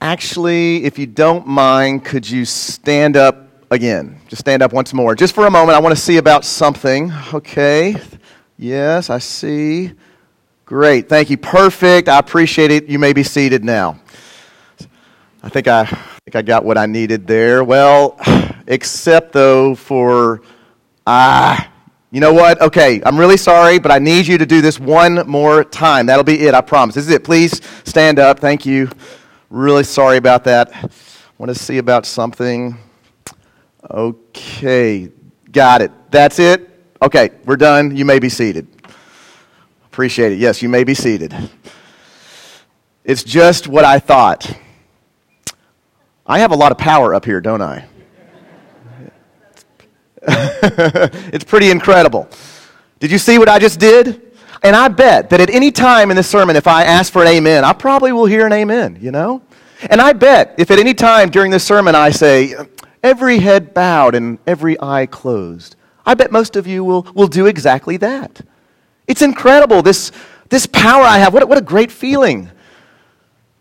Actually, if you don't mind, could you stand up again? Just stand up once more. Just for a moment, I want to see about something. Okay. Yes, I see. Great. Thank you. Perfect. I appreciate it. You may be seated now. I think I, I think I got what I needed there. Well, except though for ah, you know what? Okay, I'm really sorry, but I need you to do this one more time. That'll be it. I promise. This is it. Please stand up. Thank you. Really sorry about that. Want to see about something. Okay, got it. That's it. Okay, we're done. You may be seated. Appreciate it. Yes, you may be seated. It's just what I thought. I have a lot of power up here, don't I? it's pretty incredible. Did you see what I just did? And I bet that at any time in this sermon, if I ask for an amen, I probably will hear an amen, you know? And I bet if at any time during this sermon I say, every head bowed and every eye closed, I bet most of you will, will do exactly that. It's incredible, this, this power I have. What, what a great feeling.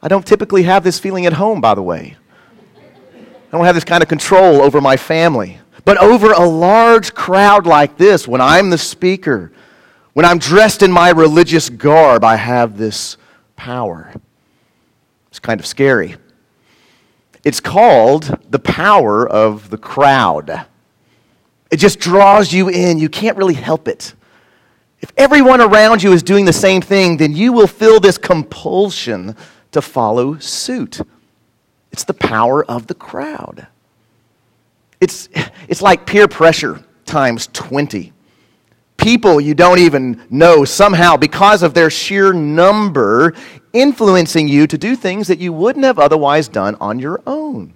I don't typically have this feeling at home, by the way. I don't have this kind of control over my family. But over a large crowd like this, when I'm the speaker, when I'm dressed in my religious garb, I have this power. It's kind of scary. It's called the power of the crowd. It just draws you in. You can't really help it. If everyone around you is doing the same thing, then you will feel this compulsion to follow suit. It's the power of the crowd. It's, it's like peer pressure times 20. People you don't even know somehow, because of their sheer number, influencing you to do things that you wouldn't have otherwise done on your own.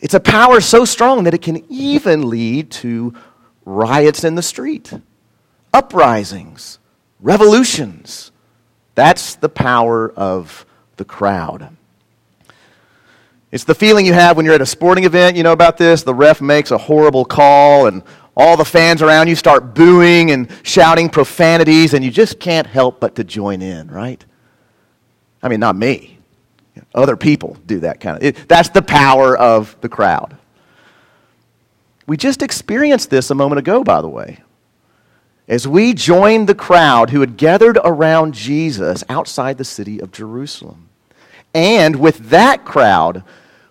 It's a power so strong that it can even lead to riots in the street, uprisings, revolutions. That's the power of the crowd. It's the feeling you have when you're at a sporting event. You know about this? The ref makes a horrible call, and all the fans around you start booing and shouting profanities, and you just can't help but to join in, right? I mean, not me. Other people do that kind of. It, that's the power of the crowd. We just experienced this a moment ago, by the way. As we joined the crowd who had gathered around Jesus outside the city of Jerusalem. And with that crowd,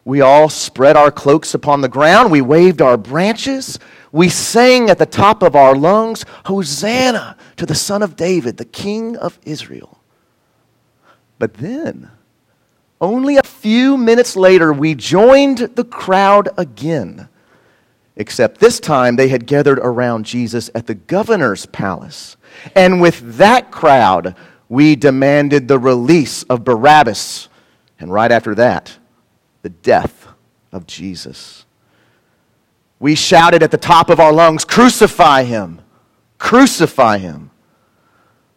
we all spread our cloaks upon the ground. We waved our branches. We sang at the top of our lungs, Hosanna to the Son of David, the King of Israel. But then, only a few minutes later, we joined the crowd again. Except this time they had gathered around Jesus at the governor's palace. And with that crowd, we demanded the release of Barabbas. And right after that, the death of Jesus. We shouted at the top of our lungs, Crucify him! Crucify him!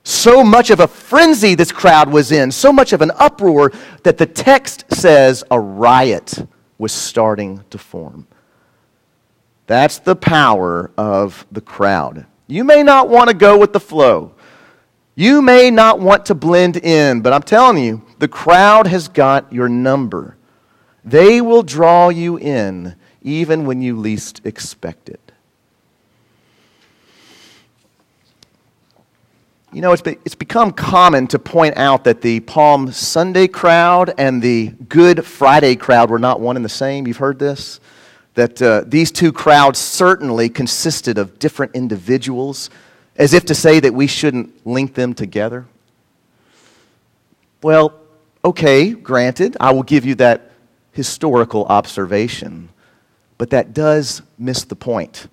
So much of a frenzy this crowd was in, so much of an uproar, that the text says a riot was starting to form. That's the power of the crowd. You may not want to go with the flow. You may not want to blend in, but I'm telling you, the crowd has got your number. They will draw you in even when you least expect it. You know, it's, be, it's become common to point out that the Palm Sunday crowd and the Good Friday crowd were not one and the same. You've heard this? That uh, these two crowds certainly consisted of different individuals, as if to say that we shouldn't link them together. Well, okay, granted, I will give you that historical observation, but that does miss the point.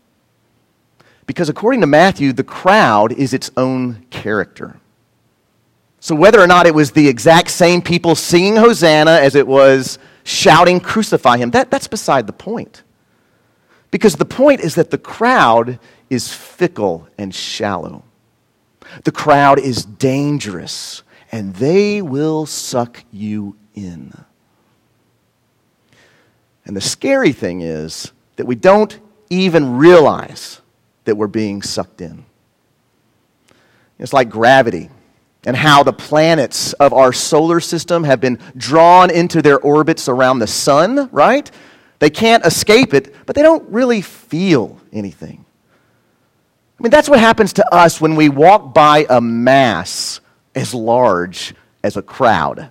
Because according to Matthew, the crowd is its own character. So whether or not it was the exact same people singing Hosanna as it was shouting, Crucify him, that, that's beside the point. Because the point is that the crowd is fickle and shallow. The crowd is dangerous, and they will suck you in. And the scary thing is that we don't even realize that we're being sucked in. It's like gravity. and how the planets of our solar system have been drawn into their orbits around the sun, right? They can't escape it, but they don't really feel anything. I mean, that's what happens to us when we walk by a mass as large as a crowd.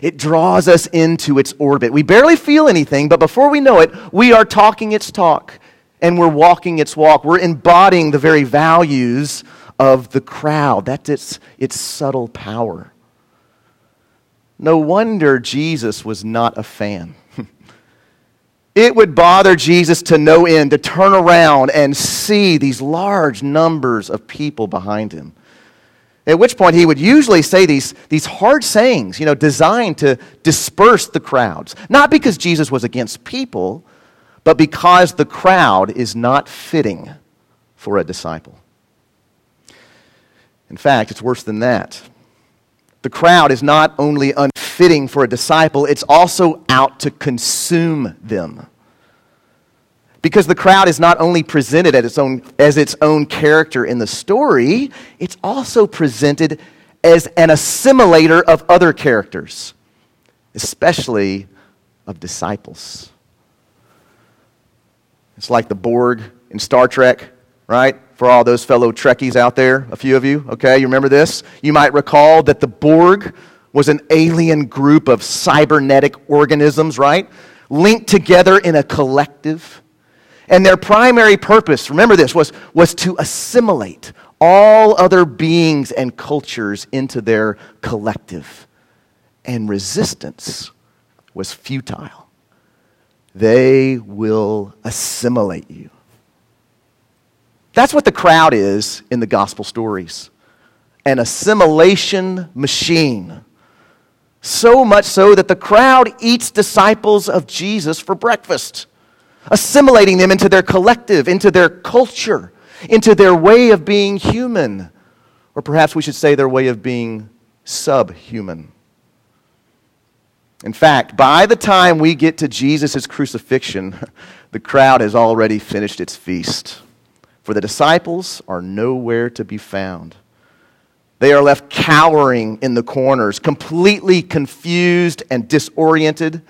It draws us into its orbit. We barely feel anything, but before we know it, we are talking its talk and we're walking its walk. We're embodying the very values of the crowd. That's its, its subtle power. No wonder Jesus was not a fan. it would bother Jesus to no end to turn around and see these large numbers of people behind him. At which point he would usually say these, these hard sayings, you know, designed to disperse the crowds. Not because Jesus was against people, but because the crowd is not fitting for a disciple. In fact, it's worse than that. The crowd is not only unfitting for a disciple, it's also out to consume them. Because the crowd is not only presented as its own, as its own character in the story, it's also presented as an assimilator of other characters, especially of disciples. It's like the Borg in Star Trek, right? For all those fellow Trekkies out there, a few of you, okay, you remember this? You might recall that the Borg was an alien group of cybernetic organisms, right? Linked together in a collective and their primary purpose, remember this, was, was to assimilate all other beings and cultures into their collective. And resistance was futile. They will assimilate you. That's what the crowd is in the gospel stories an assimilation machine. So much so that the crowd eats disciples of Jesus for breakfast assimilating them into their collective, into their culture, into their way of being human. Or perhaps we should say their way of being subhuman. In fact, by the time we get to Jesus' crucifixion, the crowd has already finished its feast. For the disciples are nowhere to be found. They are left cowering in the corners, completely confused and disoriented.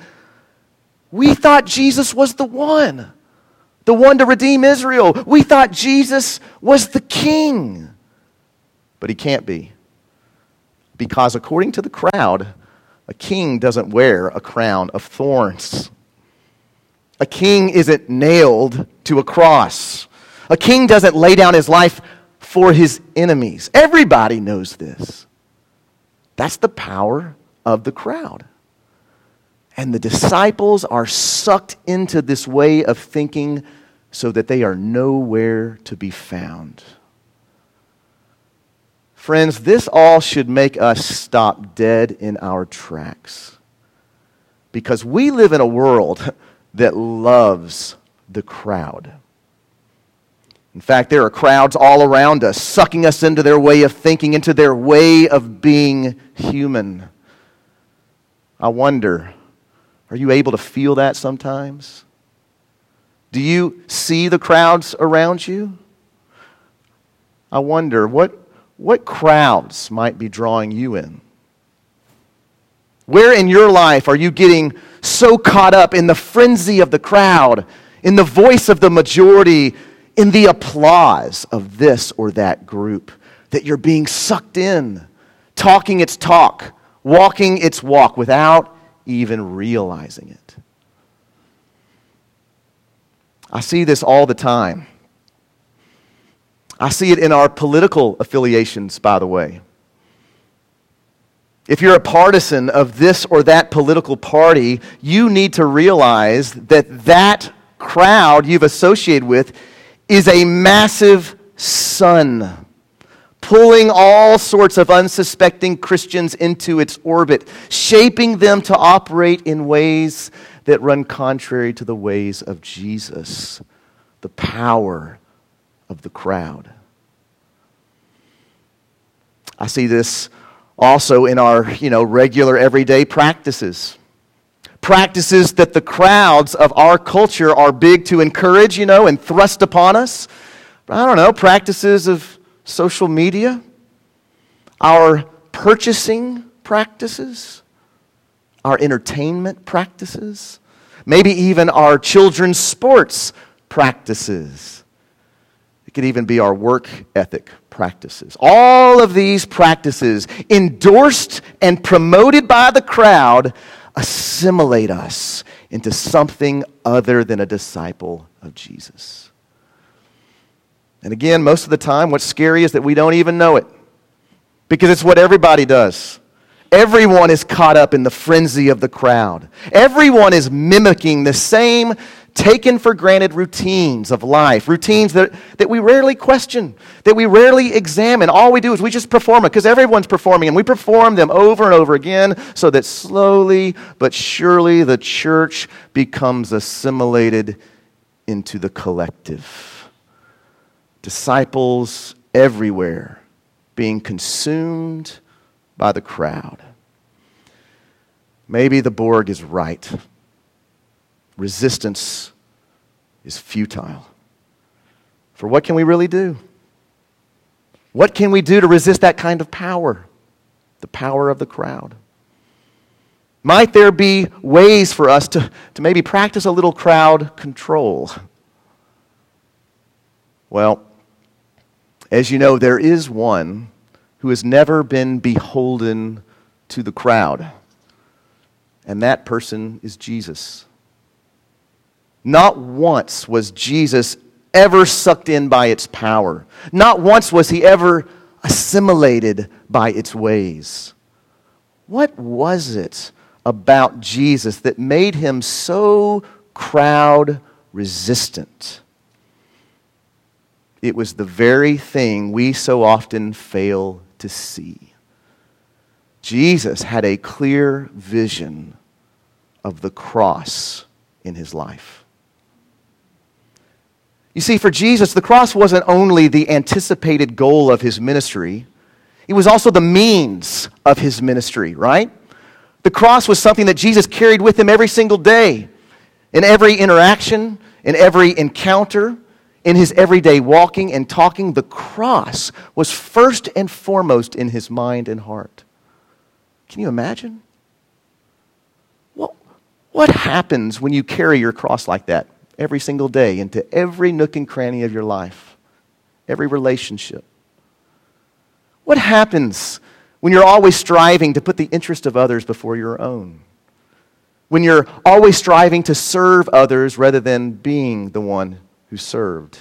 We thought Jesus was the one, the one to redeem Israel. We thought Jesus was the king. But he can't be. Because according to the crowd, a king doesn't wear a crown of thorns. A king isn't nailed to a cross. A king doesn't lay down his life for his enemies. Everybody knows this. That's the power of the crowd. And the disciples are sucked into this way of thinking so that they are nowhere to be found. Friends, this all should make us stop dead in our tracks. Because we live in a world that loves the crowd. In fact, there are crowds all around us, sucking us into their way of thinking, into their way of being human. I wonder are you able to feel that sometimes? Do you see the crowds around you? I wonder what, what crowds might be drawing you in? Where in your life are you getting so caught up in the frenzy of the crowd, in the voice of the majority, in the applause of this or that group, that you're being sucked in, talking its talk, walking its walk without even realizing it. I see this all the time. I see it in our political affiliations, by the way. If you're a partisan of this or that political party, you need to realize that that crowd you've associated with is a massive sun pulling all sorts of unsuspecting Christians into its orbit, shaping them to operate in ways that run contrary to the ways of Jesus, the power of the crowd. I see this also in our, you know, regular everyday practices. Practices that the crowds of our culture are big to encourage, you know, and thrust upon us. I don't know, practices of social media, our purchasing practices, our entertainment practices, maybe even our children's sports practices. It could even be our work ethic practices. All of these practices, endorsed and promoted by the crowd, assimilate us into something other than a disciple of Jesus. And again, most of the time, what's scary is that we don't even know it because it's what everybody does. Everyone is caught up in the frenzy of the crowd. Everyone is mimicking the same taken for granted routines of life, routines that, that we rarely question, that we rarely examine. All we do is we just perform it because everyone's performing, and we perform them over and over again so that slowly but surely the church becomes assimilated into the collective. Disciples everywhere being consumed by the crowd. Maybe the Borg is right resistance is futile. For what can we really do? What can we do to resist that kind of power? The power of the crowd. Might there be ways for us to, to maybe practice a little crowd control? Well, as you know, there is one who has never been beholden to the crowd, and that person is Jesus. Not once was Jesus ever sucked in by its power. Not once was he ever assimilated by its ways. What was it about Jesus that made him so crowd resistant? It was the very thing we so often fail to see. Jesus had a clear vision of the cross in his life. You see, for Jesus, the cross wasn't only the anticipated goal of his ministry, it was also the means of his ministry, right? The cross was something that Jesus carried with him every single day, in every interaction, in every encounter, in his everyday walking and talking. The cross was first and foremost in his mind and heart. Can you imagine? What, what happens when you carry your cross like that? every single day into every nook and cranny of your life, every relationship. What happens when you're always striving to put the interest of others before your own? When you're always striving to serve others rather than being the one who served?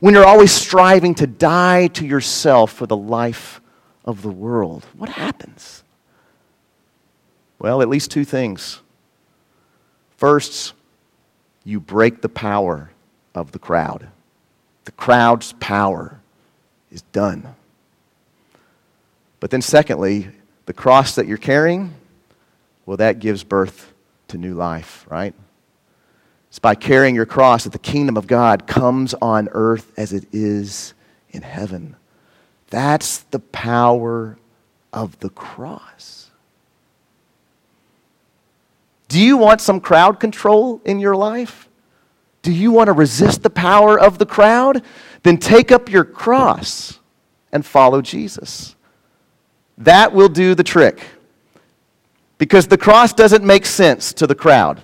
When you're always striving to die to yourself for the life of the world? What happens? Well, at least two things. First, you break the power of the crowd. The crowd's power is done. But then, secondly, the cross that you're carrying, well, that gives birth to new life, right? It's by carrying your cross that the kingdom of God comes on earth as it is in heaven. That's the power of the cross. Do you want some crowd control in your life? Do you want to resist the power of the crowd? Then take up your cross and follow Jesus. That will do the trick. Because the cross doesn't make sense to the crowd.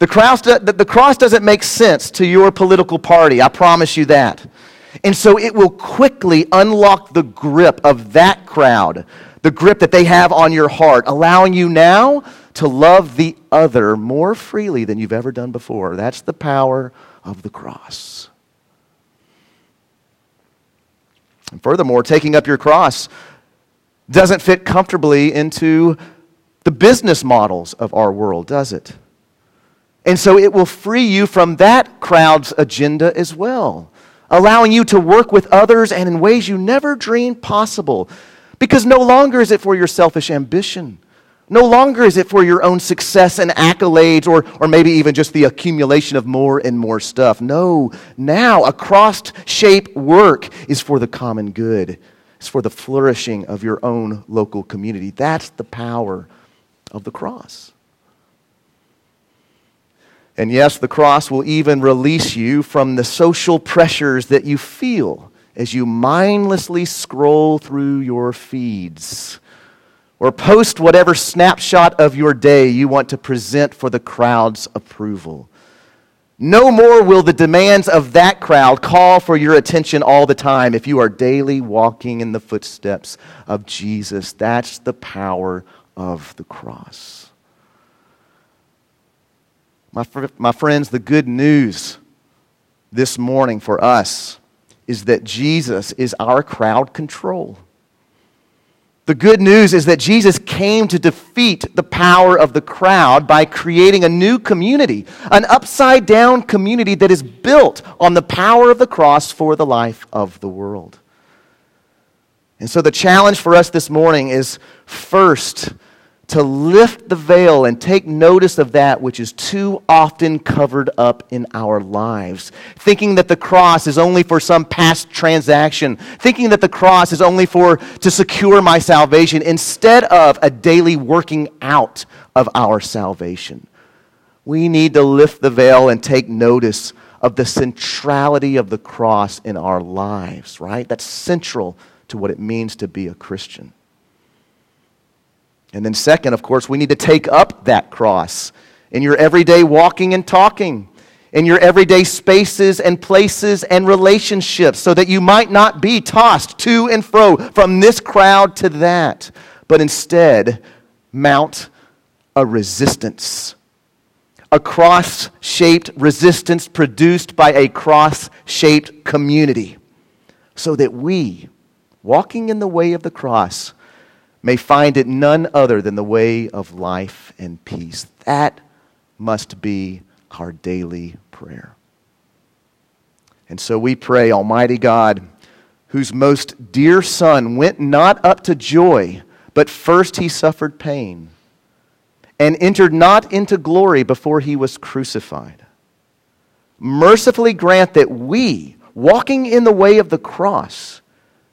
The cross, the cross doesn't make sense to your political party, I promise you that. And so it will quickly unlock the grip of that crowd, the grip that they have on your heart, allowing you now to love the other more freely than you've ever done before. That's the power of the cross. And furthermore, taking up your cross doesn't fit comfortably into the business models of our world, does it? And so it will free you from that crowd's agenda as well, allowing you to work with others and in ways you never dreamed possible. Because no longer is it for your selfish ambition no longer is it for your own success and accolades or, or maybe even just the accumulation of more and more stuff. No, now a cross shaped work is for the common good, it's for the flourishing of your own local community. That's the power of the cross. And yes, the cross will even release you from the social pressures that you feel as you mindlessly scroll through your feeds or post whatever snapshot of your day you want to present for the crowd's approval. No more will the demands of that crowd call for your attention all the time if you are daily walking in the footsteps of Jesus. That's the power of the cross. My, fr- my friends, the good news this morning for us is that Jesus is our crowd control. The good news is that Jesus came to defeat the power of the crowd by creating a new community, an upside down community that is built on the power of the cross for the life of the world. And so the challenge for us this morning is first, to lift the veil and take notice of that which is too often covered up in our lives. Thinking that the cross is only for some past transaction, thinking that the cross is only for to secure my salvation instead of a daily working out of our salvation. We need to lift the veil and take notice of the centrality of the cross in our lives, right? That's central to what it means to be a Christian. And then, second, of course, we need to take up that cross in your everyday walking and talking, in your everyday spaces and places and relationships, so that you might not be tossed to and fro from this crowd to that, but instead mount a resistance. A cross shaped resistance produced by a cross shaped community, so that we, walking in the way of the cross, may find it none other than the way of life and peace. That must be our daily prayer. And so we pray, Almighty God, whose most dear Son went not up to joy, but first he suffered pain, and entered not into glory before he was crucified. Mercifully grant that we, walking in the way of the cross,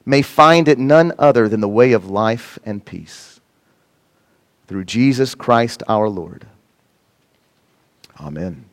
may find it none other than the way of life and peace. Through Jesus Christ our Lord. Amen.